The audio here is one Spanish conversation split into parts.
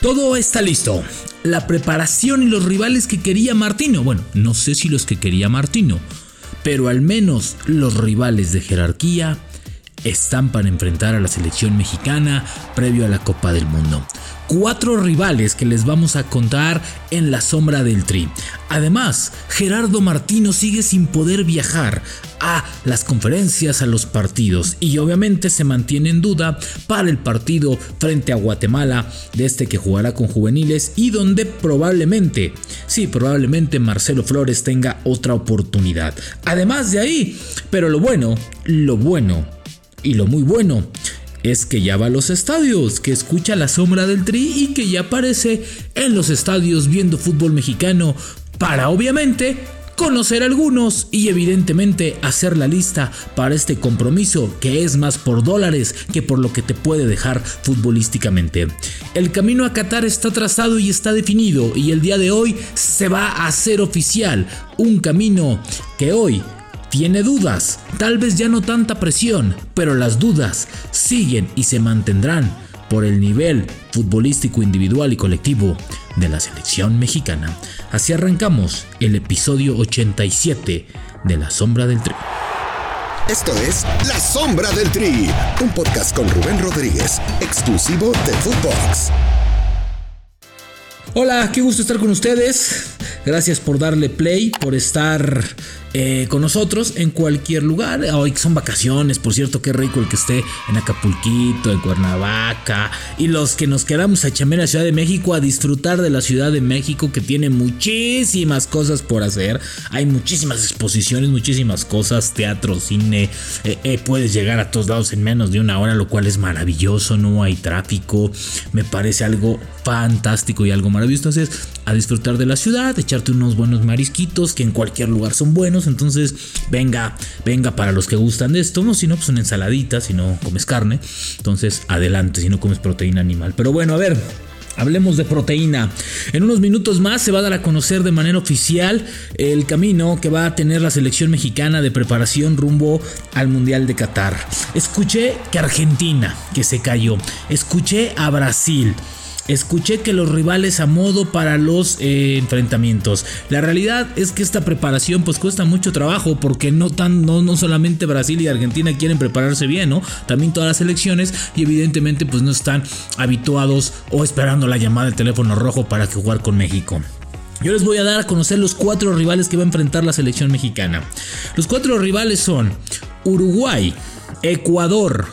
Todo está listo. La preparación y los rivales que quería Martino. Bueno, no sé si los que quería Martino, pero al menos los rivales de jerarquía están para enfrentar a la selección mexicana previo a la Copa del Mundo. Cuatro rivales que les vamos a contar en la sombra del tri. Además, Gerardo Martino sigue sin poder viajar a las conferencias, a los partidos y obviamente se mantiene en duda para el partido frente a Guatemala de este que jugará con juveniles y donde probablemente, sí, probablemente Marcelo Flores tenga otra oportunidad. Además de ahí, pero lo bueno, lo bueno y lo muy bueno es que ya va a los estadios, que escucha la sombra del tri y que ya aparece en los estadios viendo fútbol mexicano para obviamente conocer algunos y evidentemente hacer la lista para este compromiso que es más por dólares que por lo que te puede dejar futbolísticamente. El camino a Qatar está trazado y está definido y el día de hoy se va a hacer oficial un camino que hoy tiene dudas, tal vez ya no tanta presión, pero las dudas siguen y se mantendrán por el nivel futbolístico individual y colectivo de la selección mexicana. Así arrancamos el episodio 87 de La Sombra del Tri. Esto es La Sombra del Tri, un podcast con Rubén Rodríguez, exclusivo de Footbox. Hola, qué gusto estar con ustedes. Gracias por darle play, por estar eh, con nosotros en cualquier lugar. Hoy son vacaciones, por cierto, qué rico el que esté en Acapulquito, en Cuernavaca. Y los que nos quedamos a chamber a Ciudad de México a disfrutar de la Ciudad de México que tiene muchísimas cosas por hacer. Hay muchísimas exposiciones, muchísimas cosas, teatro, cine. Eh, eh, puedes llegar a todos lados en menos de una hora, lo cual es maravilloso. No hay tráfico. Me parece algo fantástico y algo maravilloso. Entonces, a disfrutar de la ciudad, echarte unos buenos marisquitos que en cualquier lugar son buenos entonces, venga, venga para los que gustan de esto. No, si no, pues una ensaladita, si no comes carne. Entonces, adelante, si no comes proteína animal. Pero bueno, a ver. Hablemos de proteína. En unos minutos más se va a dar a conocer de manera oficial el camino que va a tener la selección mexicana de preparación rumbo al Mundial de Qatar. Escuché que Argentina, que se cayó. Escuché a Brasil. Escuché que los rivales a modo para los eh, enfrentamientos. La realidad es que esta preparación pues cuesta mucho trabajo porque no, tan, no, no solamente Brasil y Argentina quieren prepararse bien, ¿no? También todas las selecciones y evidentemente pues no están habituados o esperando la llamada del teléfono rojo para que jugar con México. Yo les voy a dar a conocer los cuatro rivales que va a enfrentar la selección mexicana. Los cuatro rivales son Uruguay, Ecuador,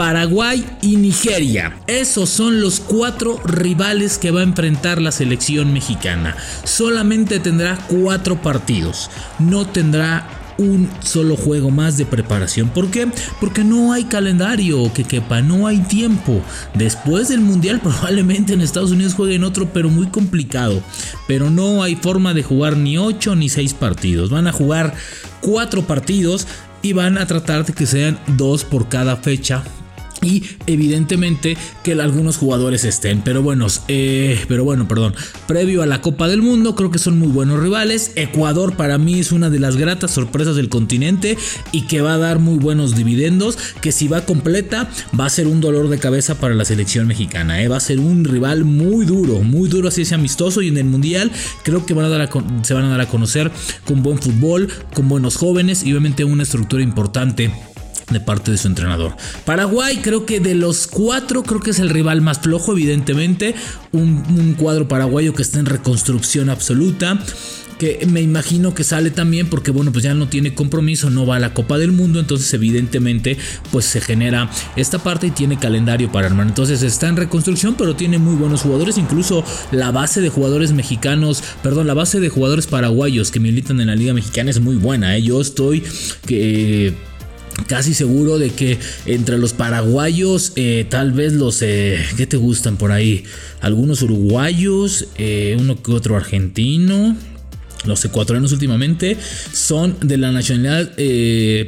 Paraguay y Nigeria. Esos son los cuatro rivales que va a enfrentar la selección mexicana. Solamente tendrá cuatro partidos. No tendrá un solo juego más de preparación. ¿Por qué? Porque no hay calendario que quepa, no hay tiempo. Después del Mundial probablemente en Estados Unidos jueguen otro, pero muy complicado. Pero no hay forma de jugar ni 8 ni 6 partidos. Van a jugar 4 partidos y van a tratar de que sean 2 por cada fecha y evidentemente que algunos jugadores estén. Pero bueno, eh, pero bueno, perdón. Previo a la Copa del Mundo, creo que son muy buenos rivales. Ecuador para mí es una de las gratas sorpresas del continente y que va a dar muy buenos dividendos. Que si va completa, va a ser un dolor de cabeza para la selección mexicana. Eh. Va a ser un rival muy duro, muy duro así es amistoso. Y en el mundial creo que van a dar se van a dar a conocer con buen fútbol, con buenos jóvenes y obviamente una estructura importante de parte de su entrenador. Paraguay creo que de los cuatro creo que es el rival más flojo evidentemente. Un, cuadro paraguayo que está en reconstrucción absoluta que me imagino que sale también porque bueno pues ya no tiene compromiso no va a la Copa del Mundo entonces evidentemente pues se genera esta parte y tiene calendario para armar entonces está en reconstrucción pero tiene muy buenos jugadores incluso la base de jugadores mexicanos perdón la base de jugadores paraguayos que militan en la liga mexicana es muy buena ¿eh? yo estoy que casi seguro de que entre los paraguayos, eh, tal vez los eh, ¿qué te gustan por ahí? Algunos uruguayos, eh, uno que otro argentino. Los ecuatorianos últimamente son de la nacionalidad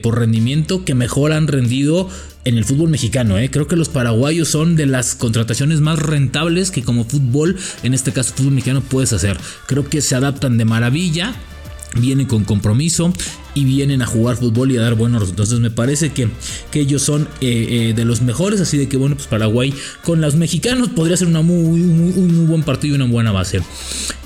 por rendimiento que mejor han rendido en el fútbol mexicano. Creo que los paraguayos son de las contrataciones más rentables que como fútbol, en este caso fútbol mexicano, puedes hacer. Creo que se adaptan de maravilla vienen con compromiso y vienen a jugar fútbol y a dar buenos resultados. Entonces me parece que, que ellos son eh, eh, de los mejores, así de que bueno, pues Paraguay con los mexicanos podría ser una muy, muy, muy buen partido y una buena base.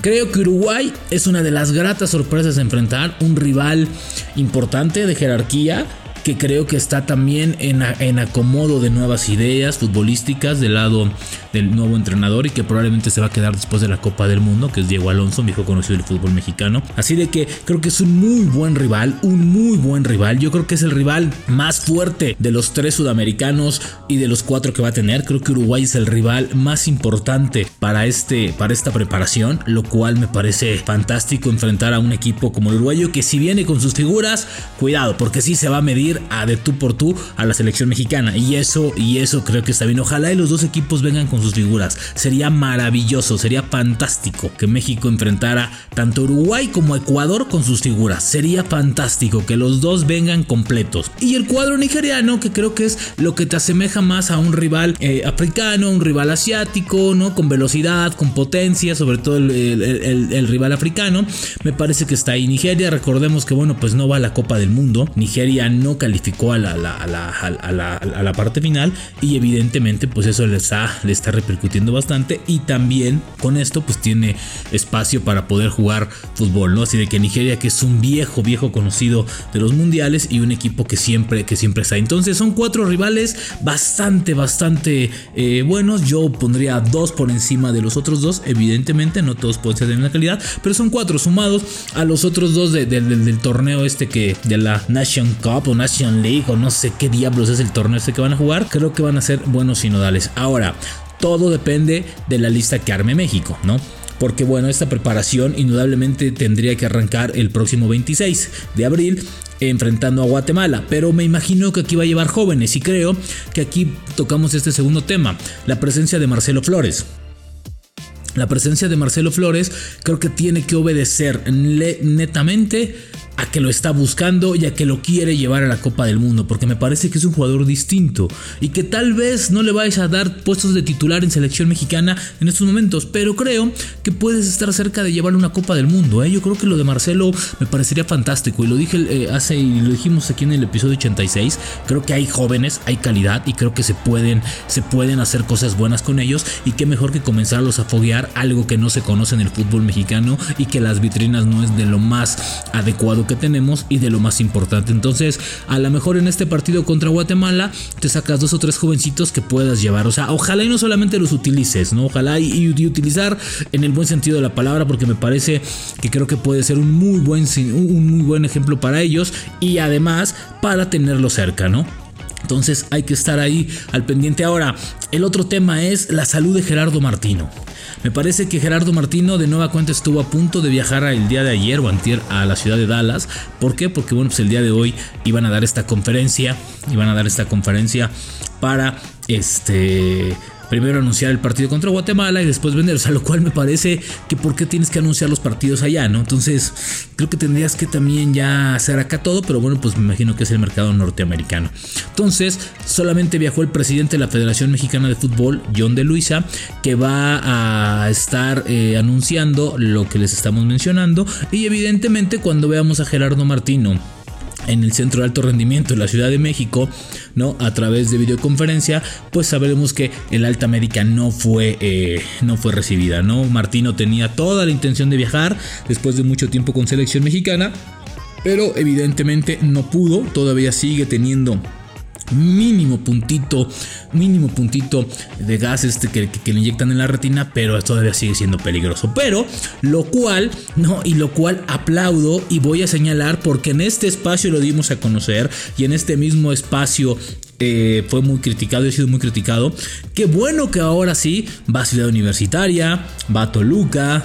Creo que Uruguay es una de las gratas sorpresas de enfrentar un rival importante de jerarquía que creo que está también en, en, acomodo de nuevas ideas futbolísticas del lado del nuevo entrenador y que probablemente se va a quedar después de la Copa del Mundo, que es Diego Alonso, viejo conocido del fútbol mexicano. Así de que creo que es un muy buen rival, un muy buen rival. Yo creo que es el rival más fuerte de los tres sudamericanos y de los cuatro que va a tener. Creo que Uruguay es el rival más importante para, este, para esta preparación, lo cual me parece fantástico enfrentar a un equipo como el uruguayo que si viene con sus figuras, cuidado, porque sí se va a medir a de tú por tú a la selección mexicana. Y eso, y eso creo que está bien. Ojalá y los dos equipos vengan con sus figuras. Sería maravilloso, sería fantástico que México enfrentara tanto Uruguay como Ecuador con sus figuras. Sería fantástico que los dos vengan completos. Y el cuadro nigeriano, que creo que es lo que te asemeja más a un rival eh, africano, un rival asiático, ¿no? Con velocidad, con potencia, sobre todo el, rival africano. Me parece que está ahí Nigeria. Recordemos que, bueno, pues no va a la Copa del Mundo. Nigeria no calificó a la, a la, parte final y evidentemente pues eso le le está repercutiendo bastante y también con esto pues tiene espacio para poder jugar fútbol, ¿no? Así de que Nigeria que es un viejo, viejo conocido de los mundiales y un equipo que siempre, que siempre está. Entonces son cuatro rivales bastante, bastante eh, buenos. Yo pondría dos por encima de los otros dos. Evidentemente no todos pueden ser de una calidad, pero son cuatro sumados a los otros dos del torneo este que de la Nation Cup o Nation League o no sé qué diablos es el torneo este que van a jugar, creo que van a ser buenos sinodales. Ahora, todo depende de la lista que arme México, ¿no? Porque bueno, esta preparación indudablemente tendría que arrancar el próximo 26 de abril enfrentando a Guatemala, pero me imagino que aquí va a llevar jóvenes y creo que aquí tocamos este segundo tema, la presencia de Marcelo Flores. La presencia de Marcelo Flores creo que tiene que obedecer netamente a que lo está buscando y a que lo quiere llevar a la Copa del Mundo, porque me parece que es un jugador distinto y que tal vez no le vais a dar puestos de titular en selección mexicana en estos momentos, pero creo que puedes estar cerca de llevarle una Copa del Mundo. ¿eh? Yo creo que lo de Marcelo me parecería fantástico y lo dije eh, hace y lo dijimos aquí en el episodio 86. Creo que hay jóvenes, hay calidad y creo que se pueden, se pueden hacer cosas buenas con ellos y qué mejor que comenzarlos a foguear algo que no se conoce en el fútbol mexicano y que las vitrinas no es de lo más adecuado que tenemos y de lo más importante. Entonces, a lo mejor en este partido contra Guatemala te sacas dos o tres jovencitos que puedas llevar. O sea, ojalá y no solamente los utilices, ¿no? Ojalá y, utilizar en el buen sentido de la palabra, porque me parece que creo que puede ser un muy buen, un muy buen ejemplo para ellos y además para tenerlo cerca, ¿no? Entonces hay que estar ahí al pendiente. Ahora, el otro tema es la salud de Gerardo Martino. Me parece que Gerardo Martino de nueva cuenta estuvo a punto de viajar el día de ayer o antier a la ciudad de Dallas. ¿Por qué? Porque bueno, pues el día de hoy iban a dar esta conferencia, iban a dar esta conferencia para este primero anunciar el partido contra Guatemala y después vender. O sea, lo cual me parece que por qué tienes que anunciar los partidos allá, ¿no? Entonces, creo que tendrías que también ya hacer acá todo, pero bueno, pues me imagino que es el mercado norteamericano. Entonces, solamente viajó el presidente de la Federación Mexicana de Fútbol, John de Luisa, que va a estar eh, anunciando lo que les estamos mencionando. Y evidentemente, cuando veamos a Gerardo Martino en el Centro de Alto Rendimiento de la Ciudad de México, ¿no? A través de videoconferencia, pues sabremos que el Alta América no fue, eh, no fue recibida, ¿no? Martino tenía toda la intención de viajar después de mucho tiempo con selección mexicana, pero evidentemente no pudo, todavía sigue teniendo mínimo puntito, mínimo puntito de gas este que, le inyectan en la retina, pero todavía sigue siendo peligroso. Pero lo cual, no, y lo cual aplaudo y voy a señalar porque en este espacio lo dimos a conocer y en este mismo espacio eh, fue muy criticado y ha sido muy criticado. Qué bueno que ahora sí va a Ciudad Universitaria, va a Toluca,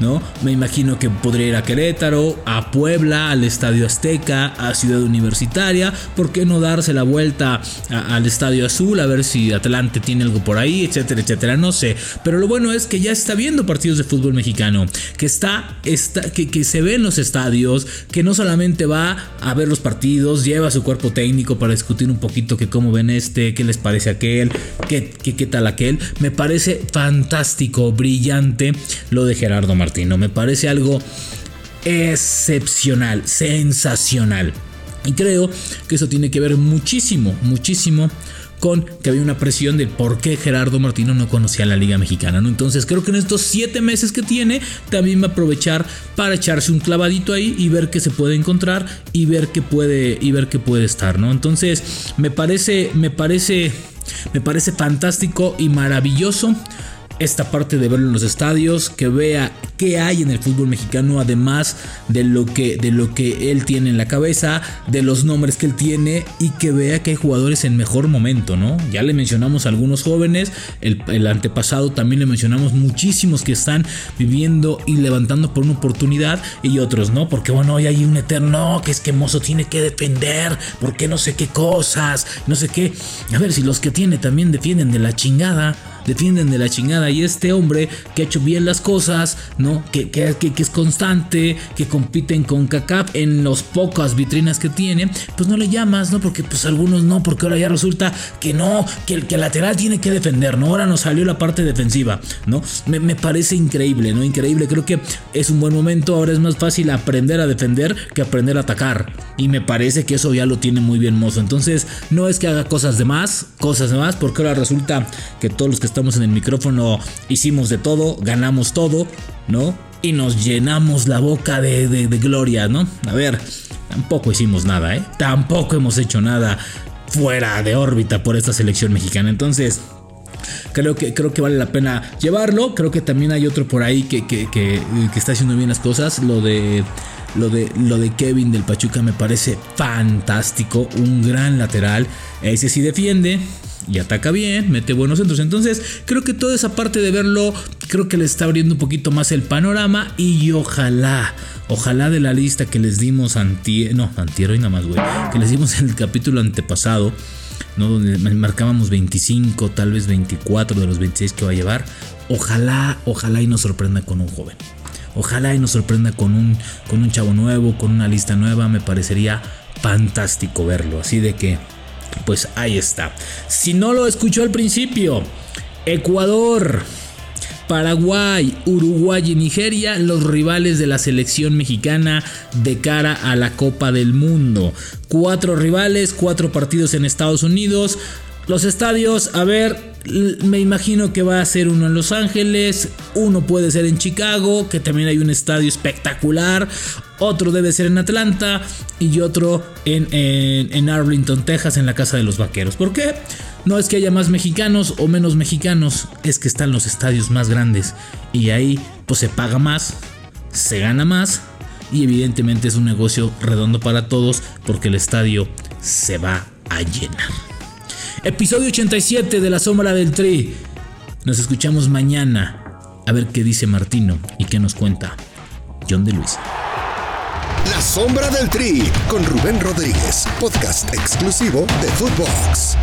¿no? Me imagino que podría ir a Querétaro, a Puebla, al Estadio Azteca, a Ciudad Universitaria. ¿Por qué no darse la vuelta al Estadio Azul a ver si Atlante tiene algo por ahí, etcétera, etcétera? No sé. Pero lo bueno es que ya está viendo partidos de fútbol mexicano, que está, está que, que se ve en los estadios, que no solamente va a ver los partidos, lleva su cuerpo técnico para discutir un poquito que cómo ven este, qué les parece aquel, qué, qué, qué tal aquel. Me parece fantástico, brillante lo de Gerardo Martino. Me parece algo excepcional, sensacional. Y creo que eso tiene que ver muchísimo, muchísimo con que había una presión de por qué Gerardo Martino no conocía la Liga Mexicana, ¿no? Entonces creo que en estos siete meses que tiene, también va a aprovechar para echarse un clavadito ahí y ver qué se puede encontrar y ver qué puede, y ver qué puede estar, ¿no? Entonces, me parece, me parece, me parece fantástico y maravilloso esta parte de verlo en los estadios, que vea qué hay en el fútbol mexicano, además de lo que, de lo que él tiene en la cabeza, de los nombres que él tiene y que vea que hay jugadores en mejor momento, ¿no? Ya le mencionamos a algunos jóvenes, el, antepasado también le mencionamos muchísimos que están viviendo y levantando por una oportunidad y otros, ¿no? Porque bueno, hoy hay un eterno, que es que Mozo tiene que defender, porque no sé qué cosas, no sé qué. A ver si los que tiene también defienden de la chingada defienden de la chingada. Y este hombre que ha hecho bien las cosas, ¿no? Que, es constante, que compiten con CACAP en las pocas vitrinas que tiene, pues no le llamas, ¿no? Porque pues algunos no, porque ahora ya resulta que no, que el, que lateral tiene que defender, ¿no? Ahora nos salió la parte defensiva, ¿no? Me, me parece increíble, ¿no? Increíble, creo que es un buen momento, ahora es más fácil aprender a defender que aprender a atacar. Y me parece que eso ya lo tiene muy bien Mozo. Entonces, no es que haga cosas de más, cosas de más, porque ahora resulta que todos los que están estamos en el micrófono, hicimos de todo, ganamos todo, ¿no? Y nos llenamos la boca de, gloria, ¿no? A ver, tampoco hicimos nada, ¿eh? Tampoco hemos hecho nada fuera de órbita por esta selección mexicana. Entonces, creo que, creo que vale la pena llevarlo. Creo que también hay otro por ahí que, que, que, está haciendo bien las cosas. Lo de, lo, de, lo de Kevin del Pachuca me parece fantástico. Un gran lateral. Ese sí defiende y ataca bien, mete buenos centros. Entonces, creo que toda esa parte de verlo, creo que le está abriendo un poquito más el panorama. Y ojalá, ojalá de la lista que les dimos antier, no, antier y nada más, güey, que les dimos en el capítulo antepasado, ¿no? Donde marcábamos 25, tal vez 24 de los 26 que va a llevar. Ojalá, ojalá y nos sorprenda con un joven. Ojalá y nos sorprenda con un, con un chavo nuevo, con una lista nueva. Me parecería fantástico verlo. Así de que pues ahí está. Si no lo escuchó al principio, Ecuador, Paraguay, Uruguay y Nigeria, los rivales de la selección mexicana de cara a la Copa del Mundo. Cuatro rivales, cuatro partidos en Estados Unidos. Los estadios, a ver, me imagino que va a ser uno en Los Ángeles, uno puede ser en Chicago, que también hay un estadio espectacular, otro debe ser en Atlanta y otro en, en, Arlington, Texas, en la casa de los vaqueros. ¿Por qué? No es que haya más mexicanos o menos mexicanos, es que están los estadios más grandes y ahí pues se paga más, se gana más y evidentemente es un negocio redondo para todos porque el estadio se va a llenar. Episodio 87 de La Sombra del Tri. Nos escuchamos mañana a ver qué dice Martino y qué nos cuenta John de Luis. La Sombra del Tri con Rubén Rodríguez, podcast exclusivo de Footbox.